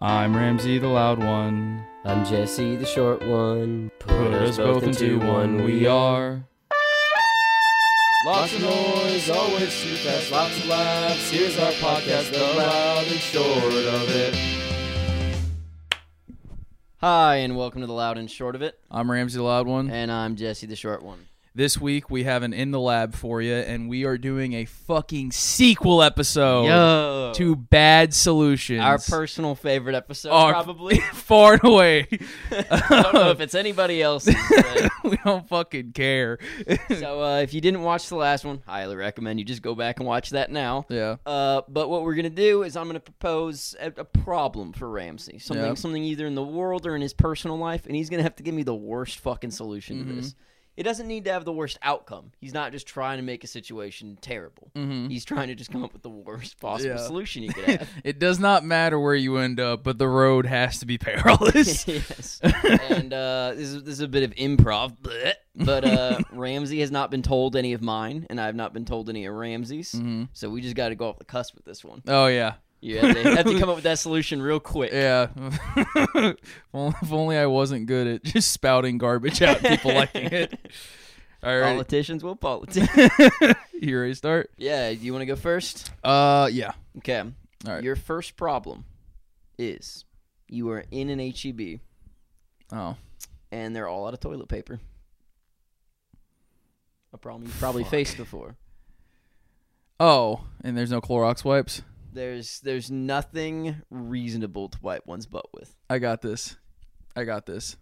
I'm Ramzi the loud one. I'm Jesse, the short one. Put us both into one, we are. Lots of noise, always too fast, lots of laughs. Here's our podcast, the loud and short of it. Hi, and welcome to the loud and short of it. I'm Ramzi the loud one. And I'm Jesse, the short one. This week we have an in the lab for you, and we are doing a fucking sequel episode Yo, to Bad Solutions. our personal favorite episode, Our- probably. far and away. I don't know if it's anybody else. we don't fucking care. so, uh, if you didn't watch the last one, highly recommend you just go back and watch that now. yeah. Uh, but what we're gonna do is I'm gonna propose a, a problem for Ramzi, something something either in the world or in his personal life, and he's gonna have to give me the worst fucking solution Mm-hmm. to this. It doesn't need to have the worst outcome. He's not just trying to make a situation terrible. Mhm. He's trying to just come up with the worst possible Yeah. solution he could have. it does not matter where you end up, but the road has to be perilous. yes. And uh, this is this is a bit of improv, bleh. but uh, Ramzi has not been told any of mine, and I have not been told any of Ramzi's. Mhm. So we just got to go off the cusp with this one. Oh yeah. You have to, have to come up with that solution real quick. Yeah. if only- if only I wasn't good at just spouting garbage out, people liking it. All right. Politicians will politics. you ready to start? yeah, you want to go first? Uh, yeah. Okay. All right. Your first problem is you are in an HEB Oh. and they're all out of toilet paper. A problem you've probably Fuck. faced before. Oh, and there's no Clorox wipes. There's there's nothing reasonable to wipe one's butt with. I got this. I got this.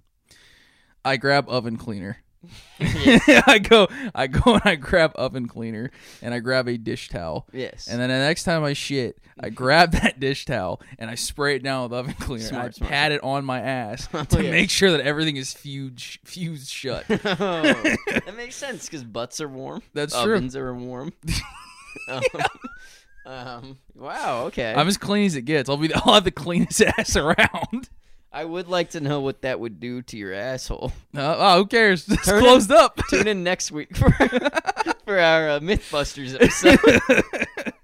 I grab oven cleaner. I go, I go and I grab oven cleaner, and I grab a dish towel. yes. And then the next time I shit, I grab that dish towel and I spray it down with oven cleaner. Smart, and I smart. pat it on my ass Oh, to yeah. make sure that everything is fused, fused shut. oh, that makes sense because butts are warm. That's true. Ovens are warm. um, um, wow. Okay. I'm as clean as it gets. I'll be. I'll have the cleanest ass around. I would like to know what that would do to your asshole. Uh, oh, who cares? It's Turn it- closed up. Tune in next week for for our uh, MythBusters episode.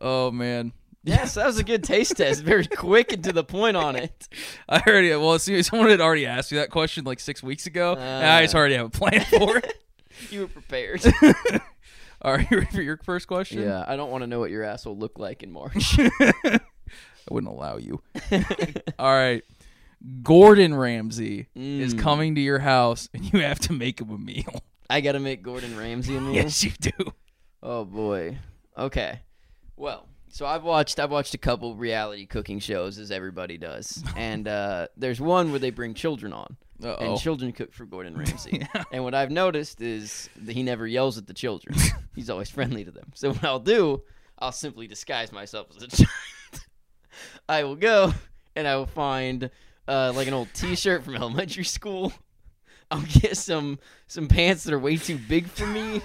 oh man, yes, that was a good taste test. Very quick and to the point on it. I heard it. Well, see, someone had already asked me that question like six weeks ago, and I just Uh. already have a plan for it. You were prepared. All right, you ready for your first question? yeah, I don't want to know what your asshole looked like in March. I wouldn't allow you. All right. Gordon Ramsay is Mm. coming to your house and you have to make him a meal. I gotta make Gordon Ramsay a meal. Yes, you do. Oh boy. Okay. Well, so I've watched I've watched a couple reality cooking shows as everybody does, and uh, there's one where they bring children on, Uh-oh. and children cook for Gordon Ramsay. And what I've noticed is that he never yells at the children. He's always friendly to them. So what I'll do, I'll simply disguise myself as a child. I will go and I will find uh, like an old T-shirt from elementary school. I'll get some some pants that are way too big for me.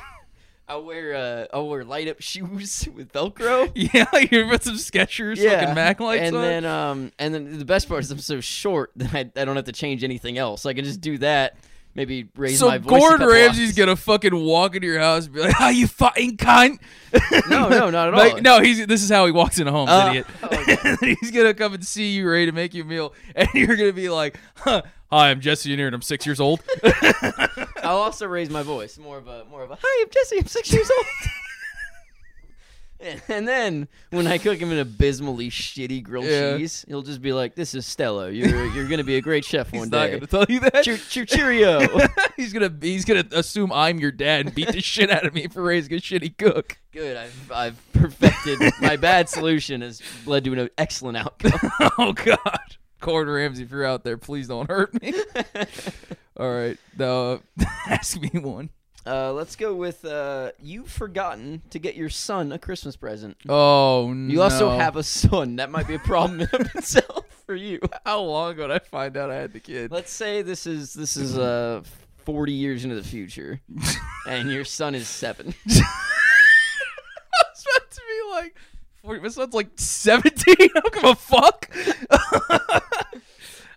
I'll wear uh, I'll wear light up shoes with Velcro. yeah, you put some Skechers fucking Mac lights and on. then um and then the best part is I'm so short that I, I don't have to change anything else. I can just do that. Maybe raise so my voice. a Gordon Ramsay's gonna fucking walk into your house and be like, "How you fucking cunt?" No, no, not at Like, all. no, he's this is how he walks into homes, Uh, idiot. okay. He's gonna come and see you, ready to make you a meal, and you're gonna be like, huh, "Hi, I'm Jesse Unier, and I'm six years old." I'll also raise my voice. More of a more of a hi, I'm Jesse. I'm six years old. and then when I cook him an abysmally shitty grilled Yeah. cheese, he'll just be like, "This is Stella. You're you're gonna be a great chef one he's not day." gonna tell you that. Cheer, cheer, cheerio. he's gonna he's gonna assume I'm your dad and beat the shit out of me for raising a shitty cook. Good. I've I've perfected my bad solution has led to an excellent outcome. oh God, Gordon Ramsay, if you're out there, please don't hurt me. All right, now ask me one. Uh, let's go with uh, you've forgotten to get your son a Christmas present. Oh no! You also have a son. That might be a problem in of itself for you. How long ago did I find out I had the kid? Let's say this is this is uh 40 years into the future, and your son is seven. I was about to be like, 40, my son's like 17. I don't give a fuck.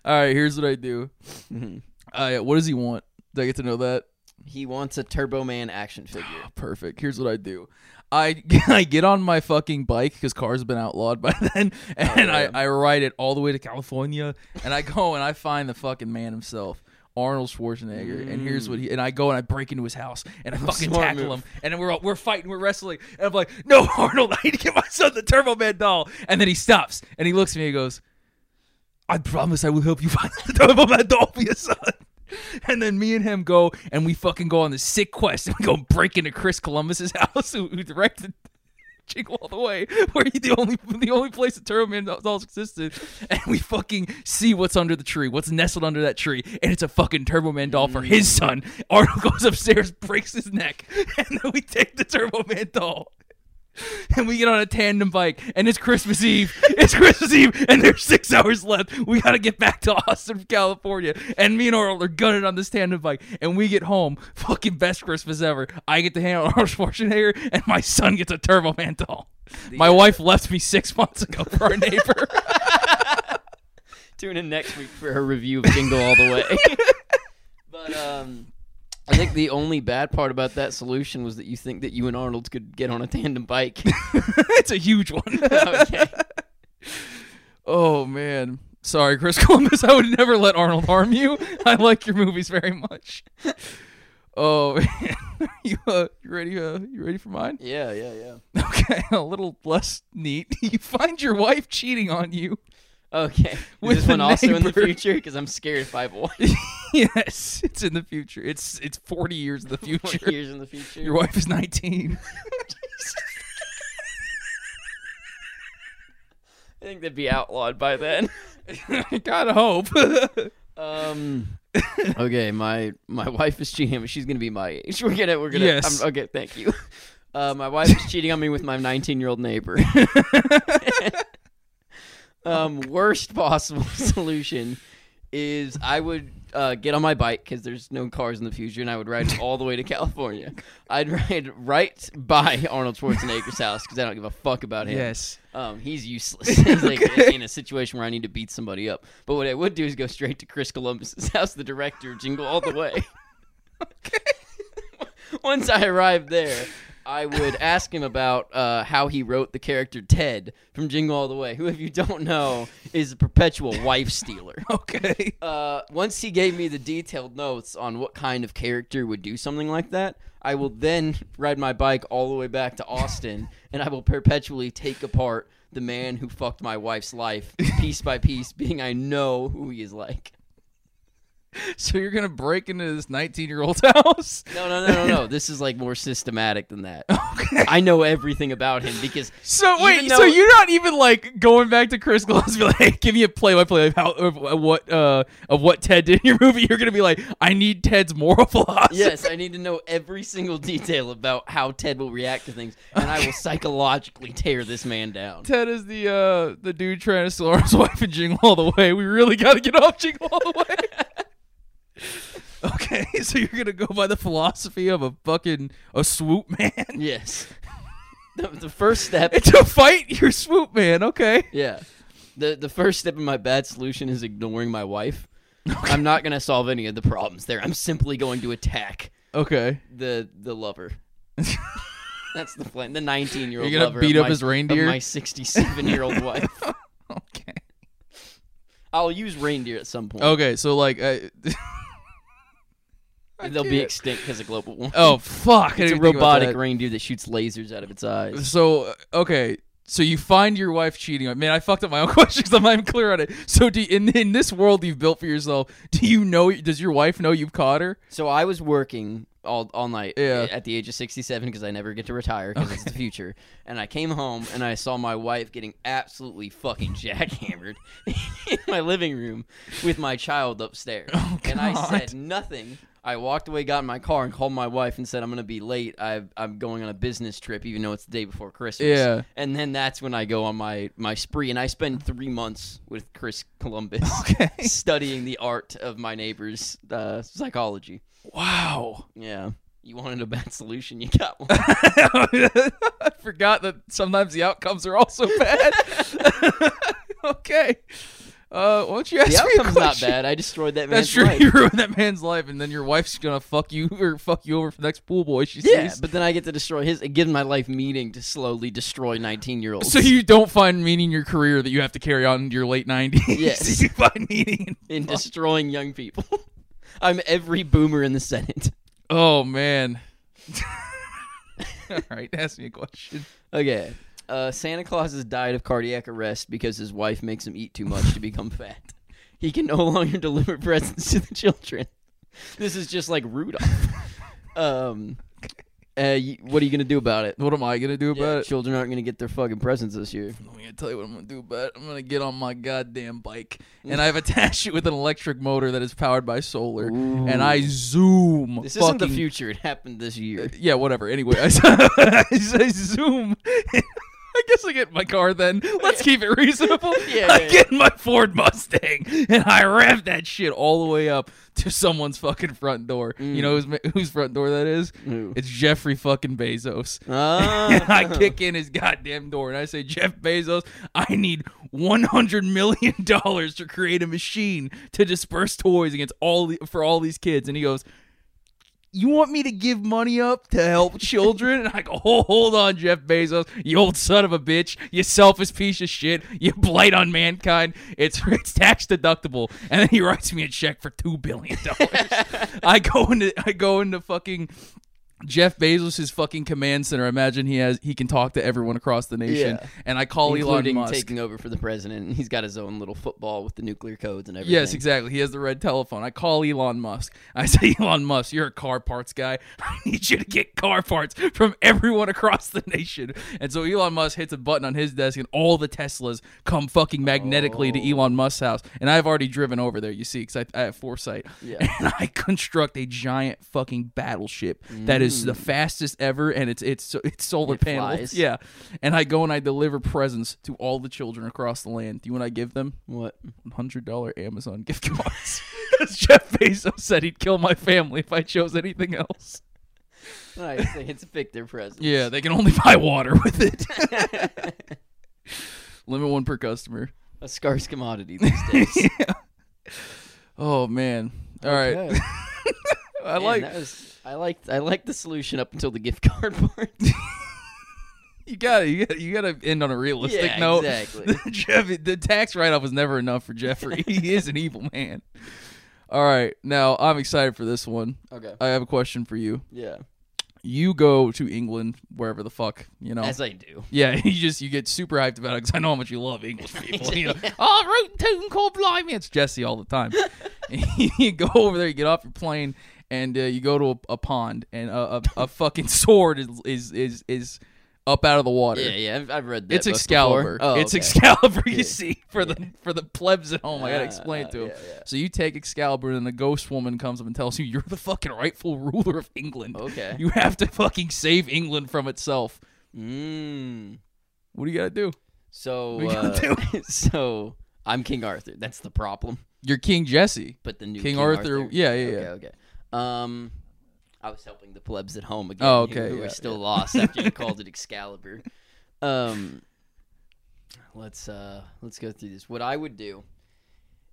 All right, here's what I do. Mhm. Uh, what does he want? Did I get to know that? He wants a Turbo Man action figure. Perfect. Here's what I do. I I get on my fucking bike because cars have been outlawed by then, oh, and yeah. I I ride it all the way to California, and I go and I find the fucking man himself. Arnold Schwarzenegger, and here's what he and I go and I break into his house and I fucking Smart tackle move. him, and then we're all, we're fighting, we're wrestling, and I'm like, no, Arnold, I need to get my son the Turbo Man doll, and then he stops and he looks at me, and he goes, I promise I will help you find the Turbo Man doll for your son. And then me and him go and we fucking go on this sick quest and we go break into Chris Columbus's house who, who directed Jingle All the Way, where he the only the only place that Turbo Man dolls existed, and we fucking see what's under the tree, what's nestled under that tree, and it's a fucking Turbo Man doll for his mm. son. Arnold goes upstairs, breaks his neck, and then we take the Turbo Man doll. And we get on a tandem bike, and it's Christmas Eve. It's Christmas Eve, and there's six hours left. We gotta get back to Austin, California. And me and Arnold are gunning on this tandem bike, and we get home. Fucking best Christmas ever. I get to hang out with Arnold Schwarzenegger, and my son gets a Turbo Man doll. My wife left me six months ago for our neighbor. Tune in next week for a review of Jingle All the Way. but um, I think the only bad part about that solution was that you think that you and Arnold could get on a tandem bike. it's a huge one. okay. Oh man. Sorry, Chris Columbus. I would never let Arnold harm you. I like your movies very much. Oh man. you uh, you ready uh, you ready for mine? Yeah, yeah, yeah. Okay, a little less neat. You find your wife cheating on you. Okay. Is With this one also in the neighbor. future? Because I'm scared if I have a wife. yes, it's in the future. It's it's 40 years in the future. 40 years in the future. Your wife is 19. I think they'd be outlawed by then. I gotta hope. Um. okay, my my wife is cheating. She's gonna be my age. We're gonna we're gonna. Yes. I'm, okay, thank you. Uh, my wife is cheating on me with my 19 year old neighbor. um, worst possible solution is I would uh, get on my bike because there's no cars in the future, and I would ride all the way to California. I'd ride right by Arnold Schwarzenegger's house because I don't give a fuck about him. yes. Um, he's useless. he's like Okay. in a situation where I need to beat somebody up. But what I would do is go straight to Chris Columbus's house, the director, Jingle All the Way. okay. Once I arrived there, I would ask him about uh, how he wrote the character Ted from Jingle All the Way, who, if you don't know, is a perpetual wife stealer. Okay. Uh, once he gave me the detailed notes on what kind of character would do something like that, I will then ride my bike all the way back to Austin, and I will perpetually take apart the man who fucked my wife's life piece by piece, being I know who he is like. So you're gonna break into this 19 year old's house? No, no, no, no, no. This is like more systematic than that. Okay. I know everything about him because So wait, though- so you're not even like going back to Chris Columbus and be like, hey, give me a play-by-play of how of what uh of what Ted did in your movie. You're gonna be like, I need Ted's moral philosophy. yes, I need to know every single detail about how Ted will react to things, and I will psychologically tear this man down. Ted is the uh the dude trying to steal his wife and Jingle All the Way. We really gotta get off Jingle All the Way. Okay, so you're gonna go by the philosophy of a fucking a swoop man. Yes. The, the first step It's a fight, you're swoop man. Okay. Yeah. The the first step in my bad solution is ignoring my wife. I'm not gonna solve any of the problems there. I'm simply going to attack Okay. the the lover. That's the plan. The 19 year old You're gonna lover. beat of up my, his reindeer? Of my 67 year old wife. Okay. I'll use reindeer at some point. Okay, so like uh, I They'll be can't. extinct because of global warming. Oh fuck! I it's a didn't think about robotic that. reindeer that shoots lasers out of its eyes. So uh, okay, so you find your wife cheating. on Man, I fucked up my own question because I'm not even clear on it. So do, in in this world you've built for yourself, do you know? Does your wife know you've caught her? So I was working all all night Yeah. at the age of 67 because I never get to retire because it's the future. And I came home and I saw my wife getting absolutely fucking jackhammered in my living room with my child upstairs. and I God. said nothing. I walked away, got in my car, and called my wife and said, "I'm going to be late. I, I'm going on a business trip, even though it's the day before Christmas." Yeah. And then that's when I go on my my spree, and I spend three months with Chris Columbus, Okay. studying the art of my neighbor's uh, psychology. Wow. Yeah. You wanted a bad solution, you got one. I forgot that sometimes the outcomes are also bad. okay. Uh, why don't you ask The me a outcome's not question? bad. I destroyed that man's That's true. life. You ruined that man's life, and then your wife's gonna fuck you or fuck you over for the next pool boy she Yeah, sees. but then I get to destroy his. It gives my life meaning to slowly destroy nineteen-year-olds. So you don't find meaning in your career that you have to carry on into your late nineties. Yes. you find meaning. In, in destroying young people. I'm every boomer in the Senate. oh man. All right, ask me a question. Okay. Uh, Santa Claus has died of cardiac arrest because his wife makes him eat too much to become fat. He can no longer deliver presents to the children. This is just like Rudolph. Um, uh, y- what are you gonna do about it? What am I gonna do Yeah, about it? children aren't gonna get their fucking presents this year. I'm gonna tell you what I'm gonna do about it. I'm gonna get on my goddamn bike, and I've attached it with an electric motor that is powered by solar, and I zoom. This isn't the fucking- future. It happened this year. Yeah, whatever. Anyway, I, I zoom. I guess I get in my car then. Let's keep it reasonable. Yeah, I yeah, get in my Ford Mustang and I rev that shit all the way up to someone's fucking front door. You know whose whose front door that is? Who? It's Jeffrey fucking Bezos. Ah. And I kick in his goddamn door and I say, Jeff Bezos, I need one hundred million dollars to create a machine to disperse toys against all the, for all these kids. And he goes, You want me to give money up to help children? And I go, oh, hold on, Jeff Bezos, you old son of a bitch, you selfish piece of shit, you blight on mankind. It's it's tax deductible. And then he writes me a check for two billion dollars. I go into I go into fucking Jeff Bezos' is fucking command center. I Imagine he has he can talk to everyone across the nation. Yeah. And I call Elon Musk. taking over for the president. and He's got his own little football with the nuclear codes and everything. Yes, exactly. He has the red telephone. I call Elon Musk. I say, Elon Musk, you're a car parts guy. I need you to get car parts from everyone across the nation. And so Elon Musk hits a button on his desk, and all the Teslas come fucking magnetically to Oh. Elon Musk's house. And I've already driven over there, you see, because I, I have foresight. Yeah. And I construct a giant fucking battleship that is the hmm. fastest ever, and it's it's it's solar. It panels. flies. Yeah. And I go and I deliver presents to all the children across the land. Do you want I give them? What? hundred dollar Amazon gift cards. Because Jeff Bezos said he'd kill my family if I chose anything else. Nice. They get to pick their presents. Yeah, they can only buy water with it. Limit one per customer. A scarce commodity these days. Oh man. All right. Okay. I Man, like that was, I liked I liked the solution up until the gift card part. you got to you got you got to end on a realistic yeah, note. exactly. Jeff, the tax write off was never enough for Jeffrey. he is an evil man. All right, now I'm excited for this one. Okay. I have a question for you. Yeah. You go to England, wherever the fuck you know. As I do. Yeah, you just you get super hyped about it because I know how much you love English people. You know, oh, root tune, called blimey, it's Jesse all the time. you go over there, you get off your plane, and uh, you go to a, a pond, and a, a, a fucking sword is, is is is up out of the water. Yeah, yeah. I've, I've read that. It's Excalibur. Oh, it's okay. Excalibur. You Yeah. see, for the for the plebs at home, I gotta Ah, explain it to them. So you take Excalibur, and the ghost woman comes up and tells you you're the fucking rightful ruler of England. Okay. You have to fucking save England from itself. Mm. What do you gotta do? So, We uh, so I'm King Arthur. That's the problem. You're King Jesse. But the new King King, Arthur- yeah, yeah, okay, yeah. Okay. Um, I was helping the plebs at home again. Oh, okay, Who yeah, are still yeah. lost after you called it Excalibur. Um, let's uh let's go through this. What I would do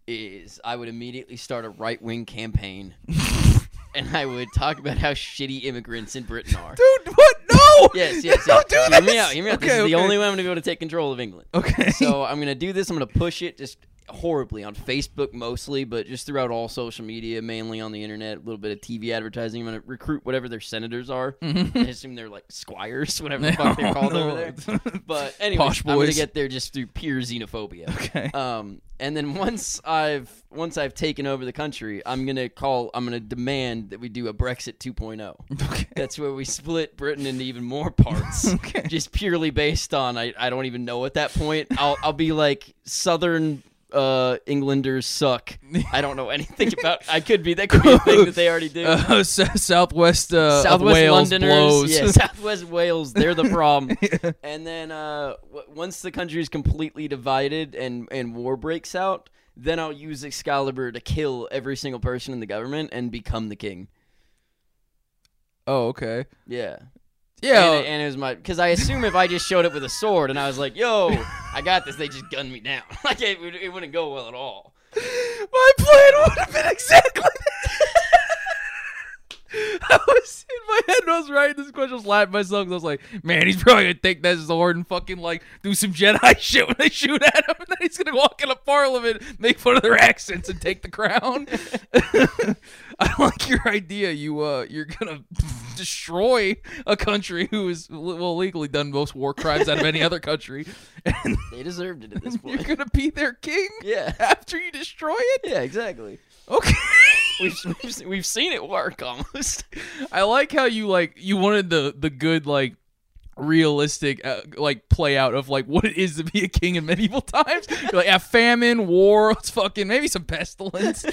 is I would immediately start a right wing campaign. And I would talk about how shitty immigrants in Britain are. Dude, what? No! Yes, yes, yes. Don't do Hear me out. Hear me out. Okay, this is the only way I'm going to be able to take control of England. Okay. So I'm gonna do this. I'm gonna push it just horribly on Facebook mostly, but just throughout all social media, mainly on the internet, a little bit of TV advertising. I'm gonna recruit whatever their senators are. I assume they're like squires, whatever the fuck they're called no. over there. But anyway, I'm gonna get there just through pure xenophobia. Okay. Um, and then once I've once I've taken over the country, I'm gonna call. I'm gonna demand that we do a Brexit 2.0. okay. That's where we split Britain into even more parts. Okay. Just purely based on I, I don't even know at that point. I'll I'll be like Southern uh Englanders suck. I don't know anything about I could be that could be a thing that they already do. Uh, Southwest, uh, Southwest Wales Londoners, blows. yeah, Southwest Wales, they're the problem. And then uh, w- once the country is completely divided and and war breaks out, then I'll use Excalibur to kill every single person in the government and become the king. oh, okay. Yeah. Yeah. and, and it was my because I assume if I just showed up with a sword and I was like, "Yo, I got this," they just gunned me down. like it, it wouldn't go well at all. My plan would have been exactly. I was in my head when I was writing this question. I was laughing myself 'cause I was like, "Man, he's probably gonna take that sword and fucking like do some Jedi shit when they shoot at him, and then he's gonna walk into Parliament, make fun of their accents, and take the crown." I like your idea. You uh, you're gonna destroy a country who has well legally done most war crimes out of any other country, and They deserved it at this point. you're gonna be their king yeah, after you destroy it. yeah, exactly. Okay. We've, we've seen it work almost. I like how you like you wanted the the good like realistic uh, like play out of like what it is to be a king in medieval times. You're like yeah, famine, war, it's fucking maybe some pestilence.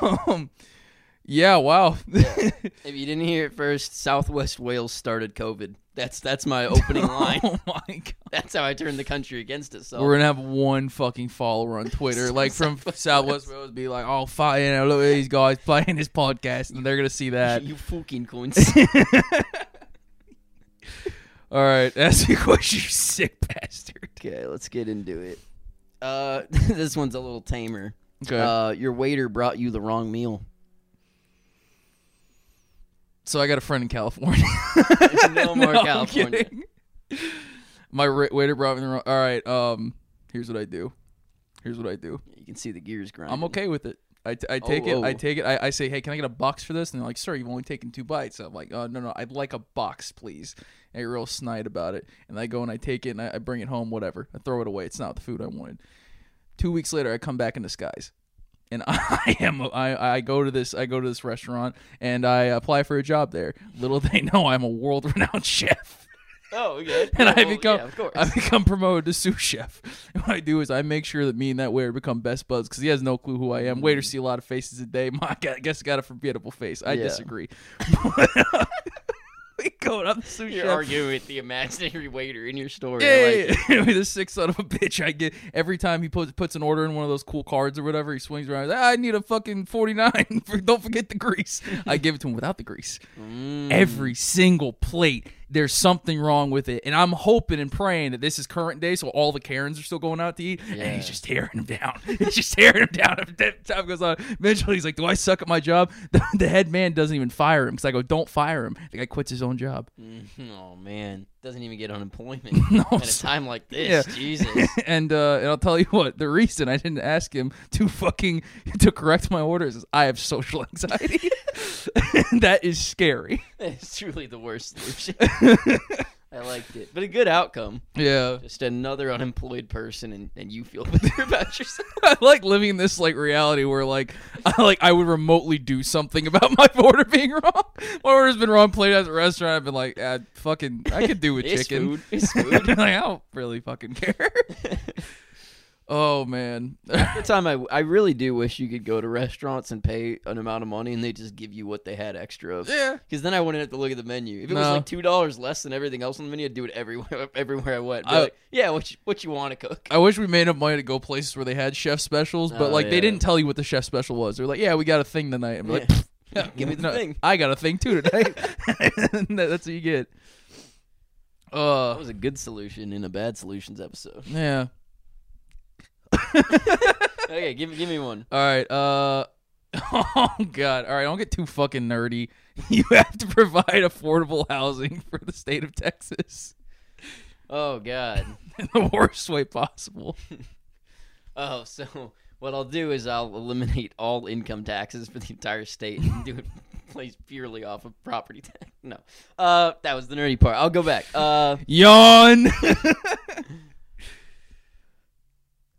um, yeah, wow. If you didn't hear it first, Southwest Wales started COVID. That's that's my opening line. oh my god. That's how I turned the country against itself. We're gonna have one fucking follower on Twitter, like from Southwest Wales, be like, "Oh, fuck, you know, look at these guys playing this podcast," and they're gonna see that. you fucking coins. All right, ask me a question, you sick bastard. okay, let's get into it. Uh, this one's a little tamer. Okay. Uh, your waiter brought you the wrong meal. So I got a friend in California. No more I'm California. My ra- waiter brought me the wrong. All right. Um. Here's what I do. Here's what I do. You can see the gears grinding. I'm okay with it. I, t- I take it. oh. I take it. I, I say, hey, can I get a box for this? And they're like, sir, you've only taken two bites. I'm like, oh no no, I'd like a box, please. And I get real snide about it. And I go and I take it and I, I bring it home. Whatever. I throw it away. It's not the food I wanted. Two weeks later, I come back in disguise. And I am I, I go to this I go to this restaurant and I apply for a job there. Little they know I'm a world renowned chef. Oh, okay. and Yeah, I become yeah. I become promoted to sous chef. And what I do is I make sure that me and that waiter become best buds because he has no clue who I am. Waiters mm. see a lot of faces a day. My, I guess I got a forgettable face. I Yeah. disagree. we going up the sous You're arguing with the imaginary waiter in your store. Yeah, yeah, like yeah. the sick son of a bitch. I get every time he puts puts an order in one of those cool cards or whatever. He swings around. like, I need a fucking forty nine. Don't forget the grease. I give it to him without the grease. Mm. Every single plate, there's something wrong with it, and I'm hoping and praying that this is current day, so all the Karens are still going out to eat, and he's just tearing them down. he's just tearing them down. Time goes on, eventually he's like, "Do I suck at my job?" The, the head man doesn't even fire him because I go, "Don't fire him." The guy quits his own job. Mm, Oh man, doesn't even get unemployment No, at a time like this. Yeah. Jesus. and uh, and I'll tell you what, the reason I didn't ask him to fucking to correct my orders is I have social anxiety. that is scary. It's truly the worst solution. I liked it, but a good outcome. Yeah. Just another unemployed person, and, and you feel better about yourself. I like living in this like reality where like I like I would remotely do something about my order being wrong. My order's been wrong played at a restaurant. I've been like, ah, fucking I could do with It's chicken. food. It's food. like, I don't really fucking care. Oh man. the time I, I really do wish you could go to restaurants and pay an amount of money and they just give you what they had extra of. yeah. Because then I wouldn't have to look at the menu. If it was No. like two dollars less than everything else on the menu, I'd do it everywhere. Everywhere I went, Be I- like, yeah, what you, what you want to cook? I wish we made up money to go places where they had chef specials, but Oh, like they yeah. didn't tell you what the chef special was. They're like, "Yeah, we got a thing tonight." I'm like, Yeah. "Pfft, yeah, Give me the thing." I got a thing too tonight. And that- That's what you get. That Uh, was a good solution in a bad solutions episode. yeah. Okay, give me give me one. All right. Uh. Oh God! All right, don't get too fucking nerdy. You have to provide affordable housing for the state of Texas Oh God. in the worst way possible. Oh, so what I'll do is I'll eliminate all income taxes for the entire state and do it placed purely off of property tax. No, uh, that was the nerdy part. I'll go back. Uh, Yawn.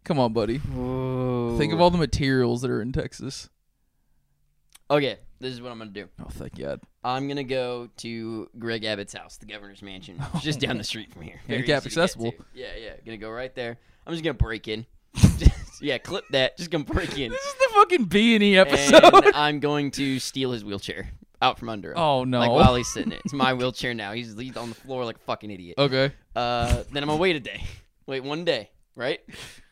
Come on, buddy. Think of all the materials that are in Texas. Okay, this is what I'm gonna do. Oh, thank God. I'm gonna go to Greg Abbott's house, the governor's mansion, It's just down the street from here. Very Handicap to accessible. to. Yeah, yeah. Gonna go right there. I'm just gonna break in. Just- yeah, clip that. Just gonna break in. This is the fucking B and E episode. and I'm going to steal his wheelchair out from under him. oh no. Like while he's sitting it. It's my wheelchair now. He's, he's on the floor like a fucking idiot. okay. Uh, then I'm gonna wait a day. Wait one day, right?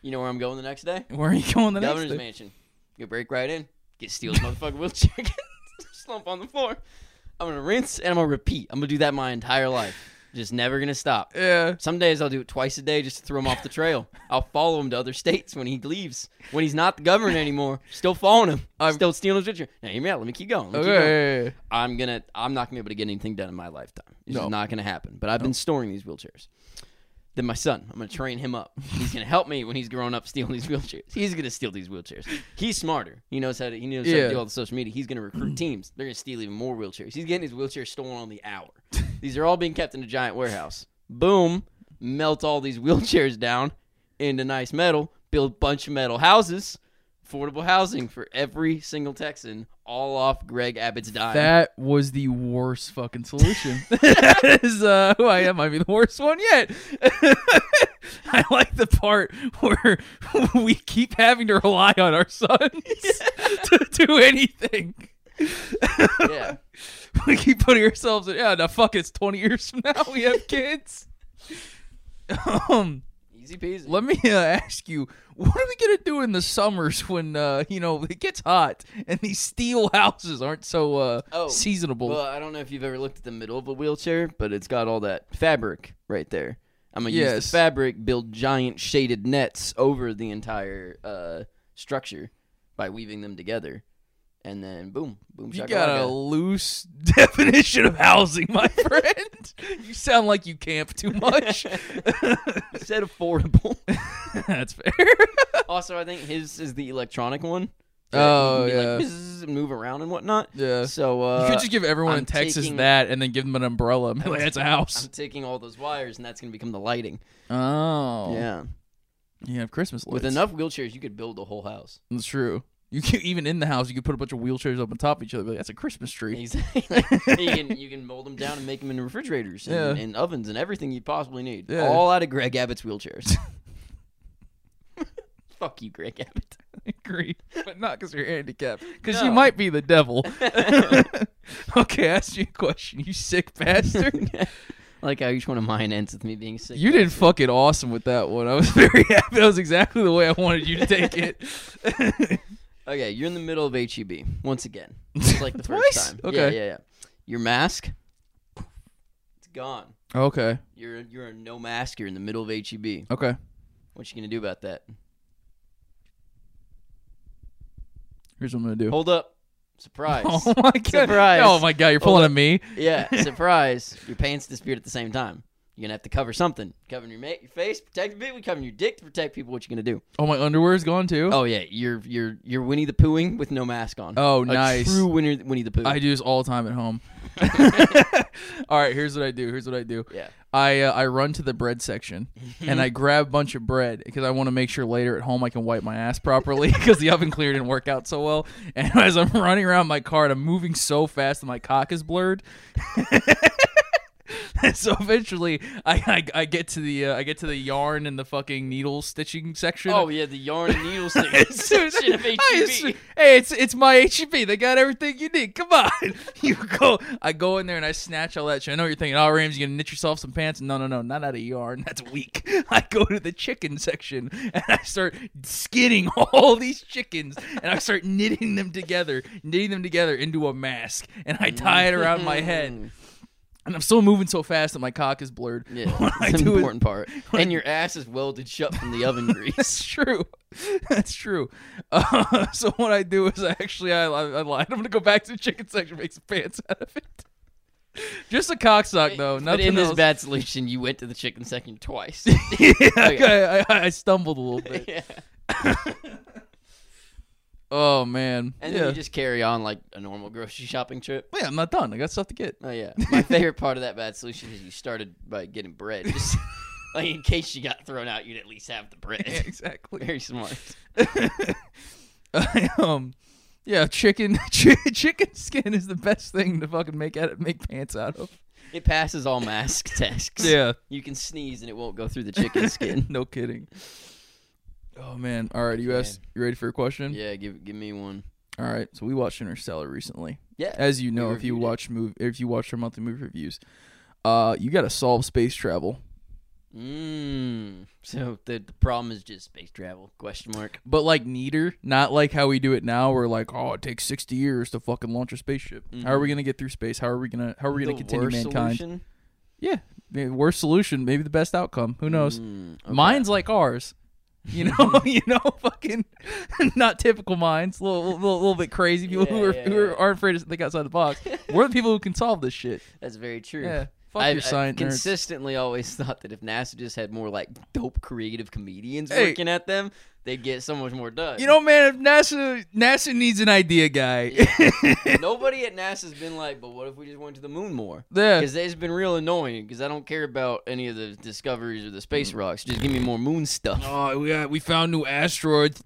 You know where I'm going the next day? Where are you going the Governor's next day? Governor's mansion. You break right in. Get steal his motherfucking wheelchair. Slump on the floor. I'm gonna rinse and I'm gonna repeat. I'm gonna do that my entire life. Just never gonna stop. Yeah. Some days I'll do it twice a day just to throw him off the trail. I'll follow him to other states when he leaves. When he's not the governor anymore, still following him. I'm- still stealing his picture. Now hear me out. Let me keep going. Me keep Okay. going. yeah, yeah, yeah. I'm gonna. I'm not gonna be able to get anything done in my lifetime. It's No. just not gonna happen. But I've been storing these wheelchairs. Then my son, I'm gonna train him up. He's gonna help me when he's growing up stealing these wheelchairs. He's gonna steal these wheelchairs. He's smarter. He knows how to. He knows how Yeah. to do all the social media. He's gonna recruit teams. They're gonna steal even more wheelchairs. He's getting his wheelchairs stolen on the hour. These are all being kept in a giant warehouse. Boom, melt all these wheelchairs down into nice metal. Build a bunch of metal houses. Affordable housing for every single Texan, all off Greg Abbott's dime. That was the worst fucking solution. that is uh, who I am. Might be the worst one yet. I like the part where we keep having to rely on our sons to do anything. yeah. we keep putting ourselves in. Yeah, now fuck it. It's twenty years from now. We have kids. um, Easy peasy. let me uh, ask you, what are we gonna do in the summers when uh, you know it gets hot and these steel houses aren't so uh, Oh, seasonable? Well, I don't know if you've ever looked at the middle of a wheelchair, but it's got all that fabric right there. I'm gonna use Yes. the fabric, build giant shaded nets over the entire uh, structure by weaving them together, and then boom, boom. You got a loose definition of housing, my friend. you sound like you camp too much. Said affordable. That's fair. also, I think his is the electronic one. Oh, yeah. like, and move around and whatnot. yeah. So uh, you could just give everyone in I'm Texas taking- that and then give them an umbrella. like, that's a house. I'm taking all those wires, and that's gonna become the lighting. Oh. Yeah, You have Christmas lights. with enough wheelchairs, you could build a whole house. That's true. You can even in the house, you could put a bunch of wheelchairs up on top of each other. Like, that's a Christmas tree. Exactly. you can you can mold them down and make them into refrigerators and, Yeah. and ovens and everything you possibly need. Yeah. All out of Greg Abbott's wheelchairs. Fuck you, Greg Abbott. I agree, but not because you're handicapped. Because you No. might be the devil. okay, ask you a question. You sick bastard. I like how each one of mine ends with me being sick. You did fucking awesome with that one. I was very happy. That was exactly the way I wanted you to take it. Okay, you're in the middle of HEB once again. It's like the Twice? first time. Okay. Yeah, yeah, yeah. Your mask, it's gone. okay. You're you're a no mask. You're in the middle of HEB. Okay. What you gonna do about that? Here's what I'm gonna do. Hold up. Surprise. Oh my god! Surprise. Oh my god! You're pulling Hold at me. Yeah, surprise. your pants disappeared at the same time. You're gonna have to cover something. Covering your ma- your face, protect the We covering your dick to protect people. What you gonna do? Oh, my underwear's gone too. Oh yeah, you're you're you're Winnie the Poohing with no mask on. Oh, A nice. True Winnie Winnie the Pooh. I do this all the time at home. all right, here's what I do. Here's what I do. yeah. I uh, I run to the bread section and I grab a bunch of bread because I want to make sure later at home I can wipe my ass properly because the oven cleaner didn't work out so well. And as I'm running around my cart, I'm moving so fast that my cock is blurred. So eventually, I, I I get to the uh, I get to the yarn and the fucking needle stitching section. Oh yeah, the yarn and needle stitching section of HEB. hey, it's it's my HEB. They got everything you need. Come on, you go. I go in there and I snatch all that shit. I know what you're thinking. Oh, Rams, you gonna knit yourself some pants? No, no, no, not out of yarn. That's weak. I go to the chicken section and I start skinning all these chickens and I start knitting them together, knitting them together into a mask, and I tie it around my head. And I'm still moving so fast that my cock is blurred. Yeah, that's an important part. And your ass is welded shut from the oven grease. That's true. That's true. Uh, so what I do is I actually I, I, I lied. I'm gonna go back to the chicken section, make some pants out of it. Just a cocksock though. but Nothing in this else. bad solution, you went to the chicken section twice. yeah, okay, I, I stumbled a little bit. yeah. Oh man. And yeah. then you just carry on like a normal grocery shopping trip. yeah, I'm not done. I got stuff to get. Oh yeah. My favorite part of that bad solution is you started by getting bread. Just like in case you got thrown out, you'd at least have the bread. Yeah, exactly. Very smart. um, yeah, chicken chi- chicken skin is the best thing to fucking make out make pants out of. It passes all mask tests. Yeah. You can sneeze and it won't go through the chicken skin. no kidding. Oh man. All right, you Man. you ready for a question? yeah, give give me one. All right. So we watched Interstellar recently. Yeah. As you know, if you reviewed it. watch move if you watch our monthly movie reviews, uh, you got to solve space travel. Mm. So the, the problem is just space travel? Question mark. But like neater, not like how we do it now. We're like, oh, it takes sixty years to fucking launch a spaceship. How are we gonna get through space? How are we gonna How are we gonna Mm-hmm. The continue mankind? solution? Yeah, worst solution, maybe the best outcome. Who knows? Mm, okay. Mine's like ours. You know, you know, fucking not typical minds. A little, little, little bit crazy people who are yeah, who are, yeah. aren't afraid to think outside the box. We're the people who can solve this shit. That's very true. Yeah, fuck I've, your I've uh, science nerds. consistently always thought that if NASA just had more like dope creative comedians Hey. working at them, they'd get so much more done. You know, man, if NASA NASA needs an idea guy. nobody at NASA's been like, but what if we just went to the moon more? Yeah. Because it's been real annoying. Because I don't care about any of the discoveries or the space mm. rocks. Just give me more moon stuff. Oh, we got, we found new asteroids.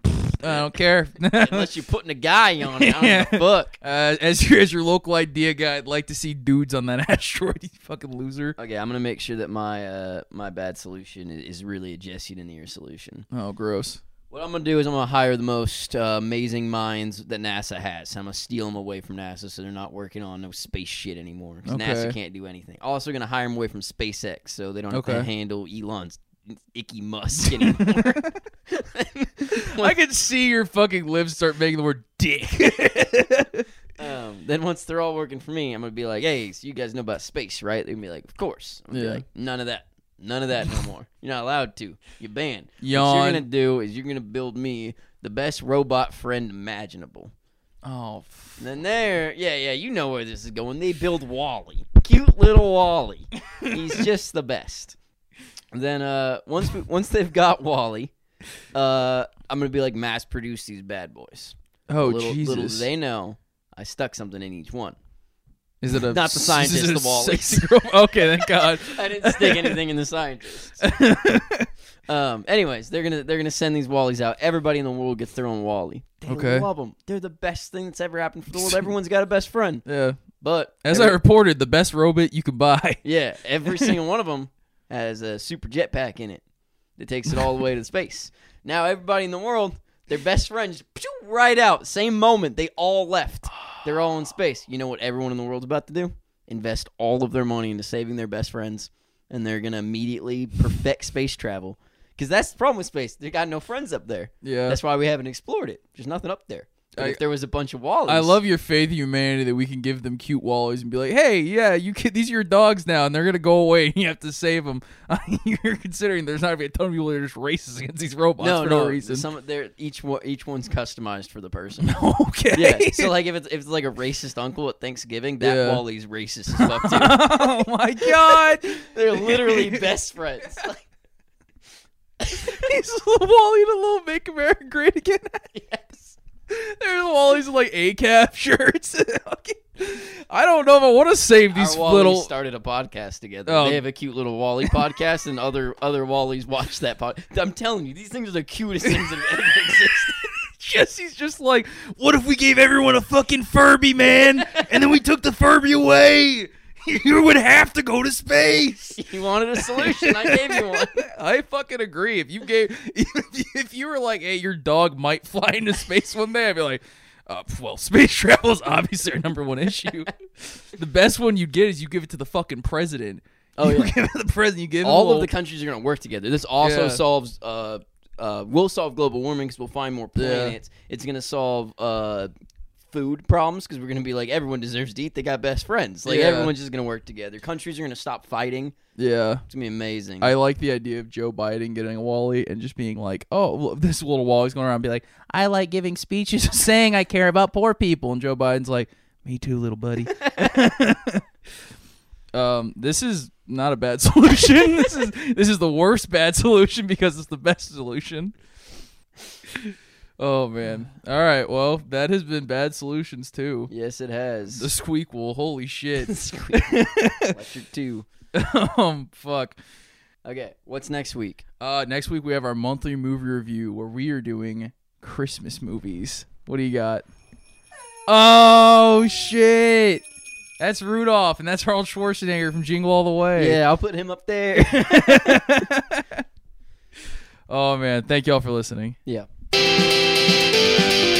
I don't care. Unless you're putting a guy on it, I don't Yeah. give a fuck. Uh, as your as your local idea guy, I'd like to see dudes on that asteroid. You fucking loser. Okay, I'm gonna make sure that my uh, my bad solution is really a Jesse Denier solution. Oh, gross. What I'm gonna do is I'm gonna hire the most uh, amazing minds that NASA has. I'm gonna steal them away from NASA, so they're not working on no space shit anymore. 'cause NASA Okay. can't do anything. Also, gonna hire them away from SpaceX, so they don't have to handle Elon's icky musk anymore. I can see your fucking lips start making the word dick. um, then once they're all working for me, I'm gonna be like, "Hey, so you guys know about space, right?" They're gonna be like, "Of course." I'm gonna Yeah. be like, "None of that." None of that no more. You're not allowed to. You're banned. What Yawn. you're gonna do is you're gonna build me the best robot friend imaginable. oh, f- And then there, yeah, yeah, you know where this is going. They build WALL-E, cute little WALL-E. He's just the best. And then uh, once we, once they've got WALL-E, uh, I'm gonna be like mass produce these bad boys. oh little, Jesus. Little do they know, I stuck something in each one. is it a Not the is scientist, it a the girl? Okay, thank God. I didn't stick anything in the scientists. Um. Anyways, they're gonna they're gonna send these Wallies out. Everybody in the world gets their own WALL-E. They Okay. love them. They're the best thing that's ever happened for the world. Everyone's got a best friend. yeah. But As every- I reported, the best robot you could buy. Yeah, every single one of them has a super jetpack in it that takes it all the way to space. Now everybody in the world, their best friends, right out, same moment, they all left. They're all in space. You know what everyone in the world's about to do? Invest all of their money into saving their best friends, and they're gonna immediately perfect space travel. Because that's the problem with space. They got no friends up there. Yeah. That's why we haven't explored it. There's nothing up there. But I- if there was a bunch of wallies, I love your faith in humanity that we can give them cute wallies and be like, "Hey, yeah, you can, these are your dogs now, and they're gonna go away, and you have to save them." You're considering there's not gonna be a ton of people that are just racist against these robots no, for no, no, reason. Some they're each one, each one's customized for the person. okay. Yeah. So like if it's if it's like a racist uncle at Thanksgiving, that Yeah. WALL-E's racist as fuck too. oh my god, They're literally best friends. Like, he's a little WALL-E a little "Make America Great Again." yes. There's WALL-E's in like ACAP shirts. I don't know if I want to save these Our WALL-E little. started a podcast together. Oh. They have a cute little WALL-E podcast, and other other Wallys watch that pod. I'm telling you, these things are the cutest things that have ever existed. Jesse's just like, what if we gave everyone a fucking Furby, man? And then we took the Furby away? You would have to go to space. You wanted a solution, I gave you one. I fucking agree. If you gave, if you were like, hey, your dog might fly into space one day, I'd be like, uh, well, space travel is obviously our number one issue. the best one you'd get is you give it to the fucking president. Oh, you yeah. give it to the president. You give him All of the countries are going to work together. This also Yeah. solves. Uh, uh, will solve global warming because we'll find more Yeah. planets. It's going to solve uh, food problems because we're going to be like everyone deserves to eat. They got best friends. Like Yeah. everyone's just going to work together. Countries are going to stop fighting. yeah. It's going to be amazing. I like the idea of Joe Biden getting a WALL-E and just being like, "Oh, well, this little WALL-E's going around and be like, I like giving speeches saying I care about poor people," and Joe Biden's like, "Me too, little buddy." um, this is not a bad solution. this is this is the worst bad solution because it's the best solution. Oh man! All right, well, that has been bad solutions too. yes, it has. The squeakquel, holy shit! Electric two. um, fuck. Okay, what's next week? Uh, next week we have our monthly movie review where we are doing Christmas movies. What do you got? Oh shit! That's Rudolph, and that's Arnold Schwarzenegger from Jingle All the Way. Yeah, I'll put him up there. oh man, thank y'all for listening. yeah. Thank you.